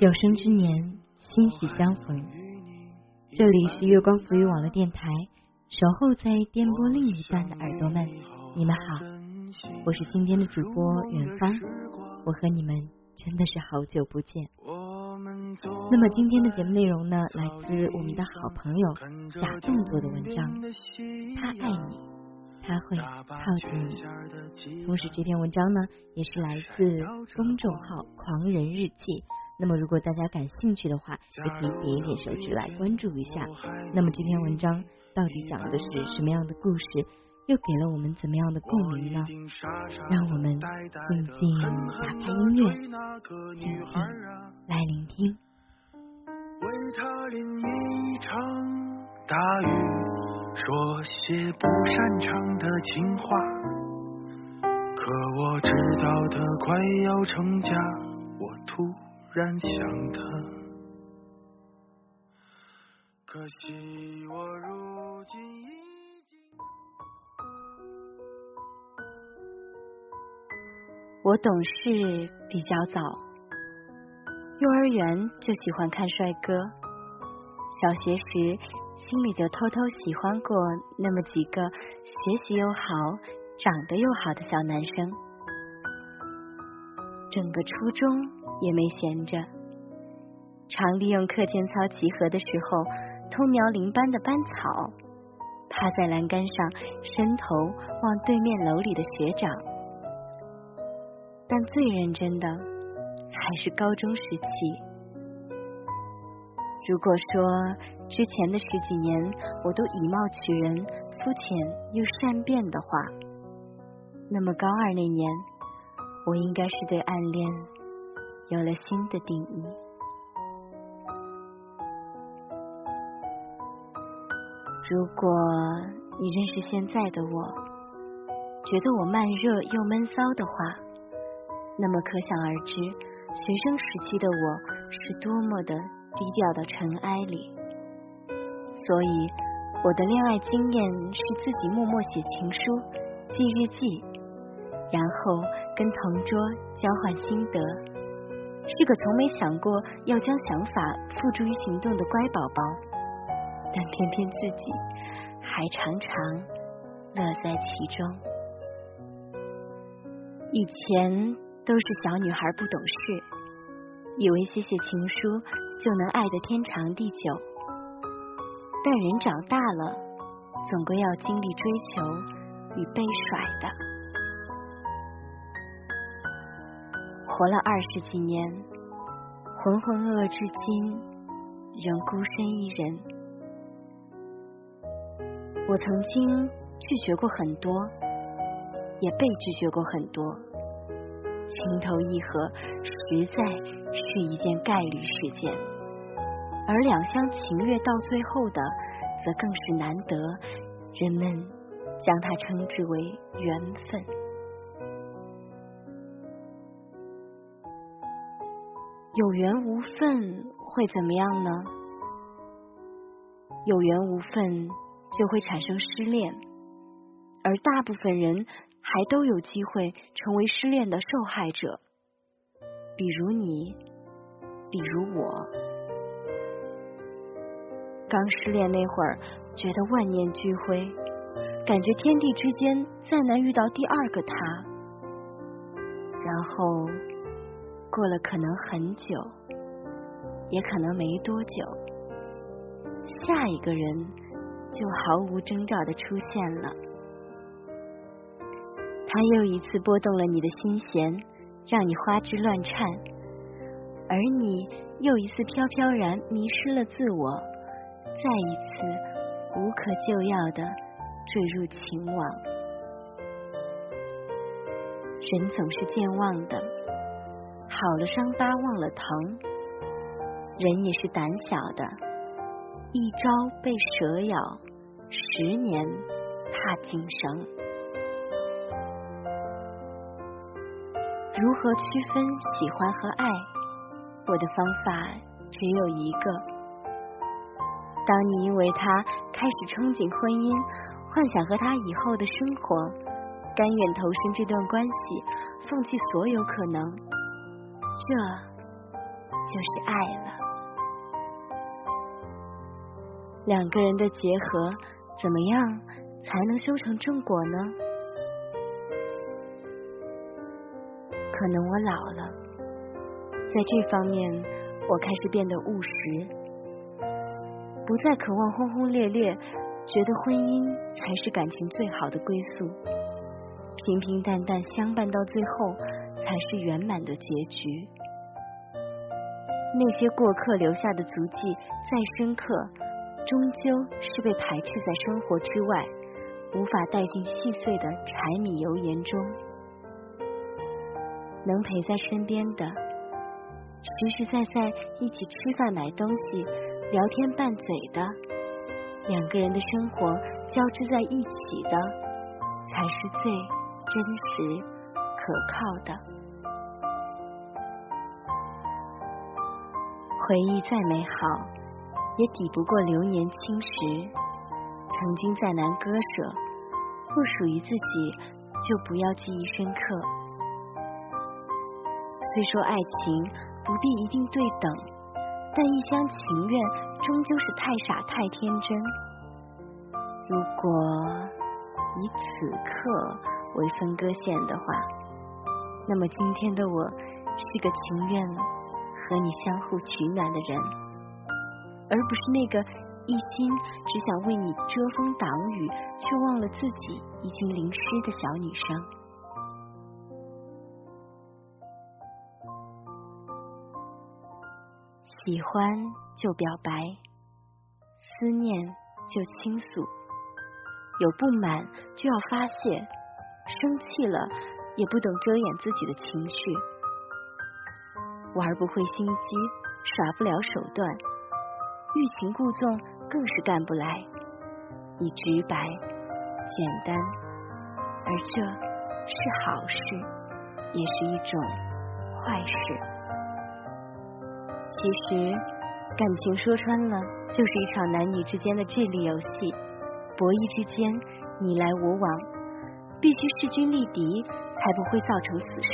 有生之年，欣喜相逢。这里是月光浮语网络电台，守候在电波另一端的耳朵们，你们好，我是今天的主播远方，我和你们真的是好久不见。那么今天的节目内容呢，来自我们的好朋友假动作的文章，他爱你，他会靠近你。同时，这篇文章呢，也是来自公众号“狂人日记”。那么，如果大家感兴趣的话，也可以点一点手指来关注一下。那么，这篇文章到底讲的是什么样的故事，又给了我们怎么样的共鸣呢？让我们静静打开音乐，静静来聆听。为他淋一场大雨，说些不擅长的情话，可我知道他快要成家，我突。然想他，可惜我如今已。我懂事比较早，幼儿园就喜欢看帅哥，小学时心里就偷偷喜欢过那么几个学习又好、长得又好的小男生，整个初中。也没闲着，常利用课间操集合的时候偷瞄邻班的班草，趴在栏杆上伸头望对面楼里的学长。但最认真的还是高中时期。如果说之前的十几年我都以貌取人、肤浅又善变的话，那么高二那年，我应该是对暗恋。有了新的定义。如果你认识现在的我，觉得我慢热又闷骚的话，那么可想而知，学生时期的我是多么的低调到尘埃里。所以，我的恋爱经验是自己默默写情书、记日记，然后跟同桌交换心得。是个从没想过要将想法付诸于行动的乖宝宝，但偏偏自己还常常乐在其中。以前都是小女孩不懂事，以为写写情书就能爱得天长地久，但人长大了，总归要经历追求与被甩的。活了二十几年，浑浑噩噩至今，仍孤身一人。我曾经拒绝过很多，也被拒绝过很多。情投意合实在是一件概率事件，而两厢情愿到最后的，则更是难得。人们将它称之为缘分。有缘无分会怎么样呢？有缘无分就会产生失恋，而大部分人还都有机会成为失恋的受害者，比如你，比如我。刚失恋那会儿，觉得万念俱灰，感觉天地之间再难遇到第二个他，然后。过了可能很久，也可能没多久，下一个人就毫无征兆的出现了。他又一次拨动了你的心弦，让你花枝乱颤；而你又一次飘飘然迷失了自我，再一次无可救药的坠入情网。人总是健忘的。好了，伤疤忘了疼。人也是胆小的，一朝被蛇咬，十年怕井绳。如何区分喜欢和爱？我的方法只有一个：当你因为他开始憧憬婚姻，幻想和他以后的生活，甘愿投身这段关系，放弃所有可能。这就是爱了。两个人的结合，怎么样才能修成正果呢？可能我老了，在这方面，我开始变得务实，不再渴望轰轰烈烈，觉得婚姻才是感情最好的归宿，平平淡淡相伴到最后，才是圆满的结局。那些过客留下的足迹再深刻，终究是被排斥在生活之外，无法带进细碎的柴米油盐中。能陪在身边的，实实在在一起吃饭、买东西、聊天拌嘴的，两个人的生活交织在一起的，才是最真实、可靠的。回忆再美好，也抵不过流年侵蚀。曾经再难割舍，不属于自己，就不要记忆深刻。虽说爱情不必一定对等，但一厢情愿终究是太傻太天真。如果以此刻为分割线的话，那么今天的我是个情愿。和你相互取暖的人，而不是那个一心只想为你遮风挡雨，却忘了自己已经淋湿的小女生。喜欢就表白，思念就倾诉，有不满就要发泄，生气了也不懂遮掩自己的情绪。玩不会心机，耍不了手段，欲擒故纵更是干不来。以直白、简单，而这是好事，也是一种坏事。其实，感情说穿了，就是一场男女之间的智力游戏，博弈之间你来我往，必须势均力敌，才不会造成死伤。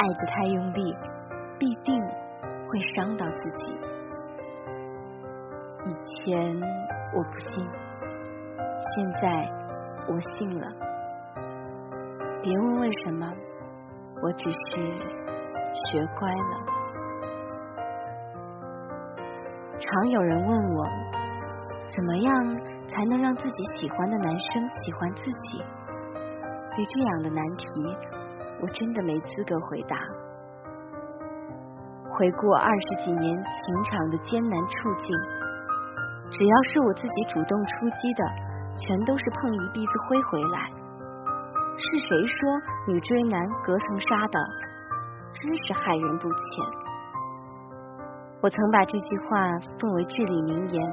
爱得太用力。必定会伤到自己。以前我不信，现在我信了。别问为什么，我只是学乖了。常有人问我，怎么样才能让自己喜欢的男生喜欢自己？对这样的难题，我真的没资格回答。回顾二十几年情场的艰难处境，只要是我自己主动出击的，全都是碰一鼻子灰回来。是谁说女追男隔层纱的？真是害人不浅。我曾把这句话奉为至理名言，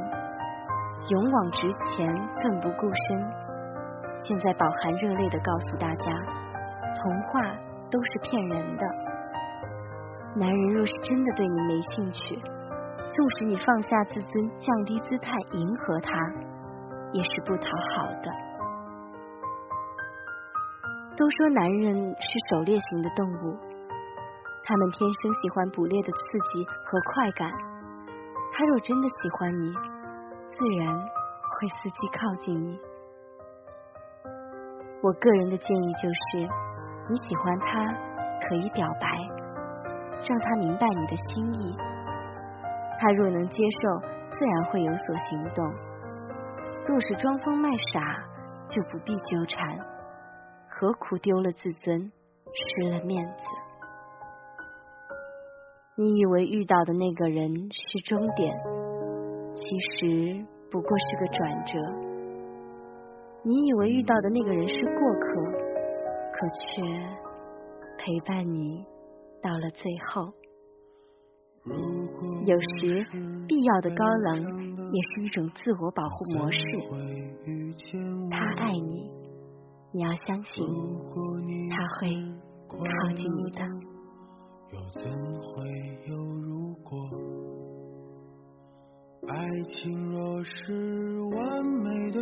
勇往直前，奋不顾身。现在饱含热泪的告诉大家，童话都是骗人的。男人若是真的对你没兴趣，纵使你放下自尊，降低姿态迎合他，也是不讨好的。都说男人是狩猎型的动物，他们天生喜欢捕猎的刺激和快感。他若真的喜欢你，自然会伺机靠近你。我个人的建议就是，你喜欢他，可以表白。让他明白你的心意，他若能接受，自然会有所行动；若是装疯卖傻，就不必纠缠，何苦丢了自尊，失了面子？你以为遇到的那个人是终点，其实不过是个转折；你以为遇到的那个人是过客，可却陪伴你。到了最后，有时必要的高冷也是一种自我保护模式。他爱你，你要相信他会靠近你的。又怎会有如果爱情若是完美的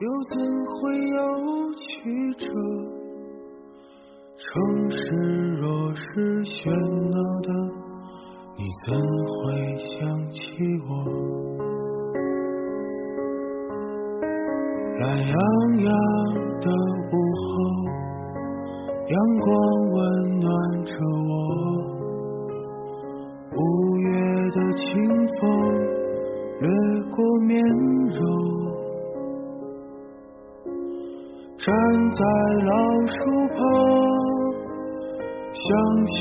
又怎会有曲折城市若是喧闹的你怎会想起我懒洋洋的午后阳光温暖着我。五月的清风掠过面容，站在老树旁，想起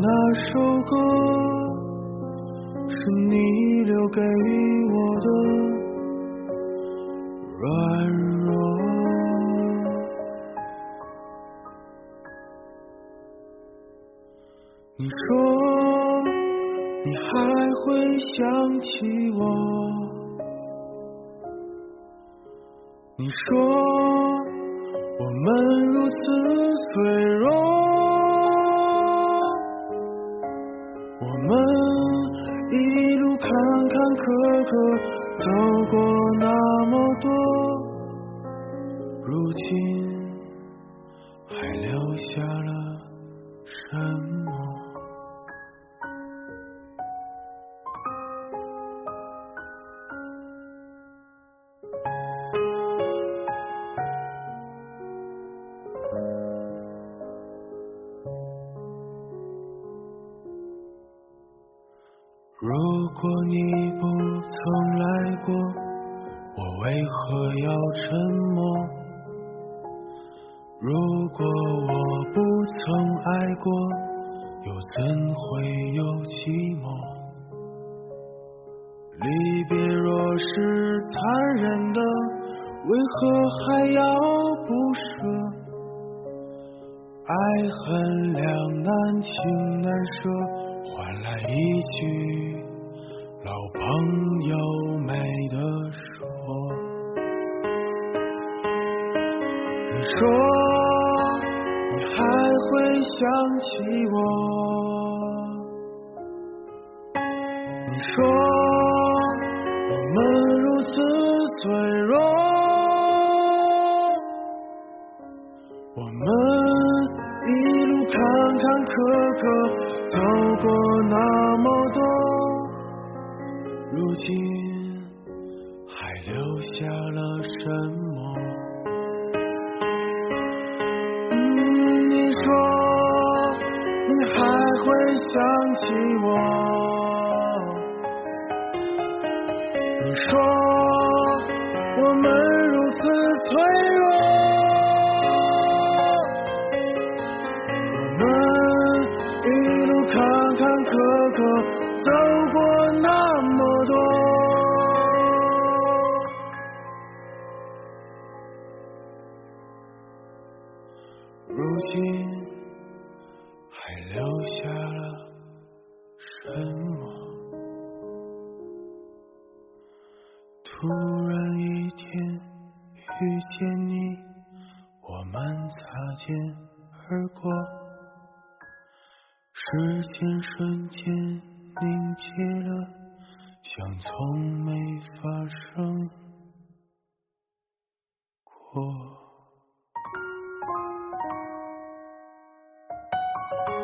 那首歌。是你留给一路坎坎坷坷，走过如果你不曾来过，我为何要沉默？如果我不曾爱过，又怎会有寂寞？离别若是残忍的，为何还要不舍？爱恨两难，情难舍。换来一句老朋友没得说。你说你还会想起我？你说说我们如此脆弱。我们一路坎坎坷坷走过那么多，如今还留下过。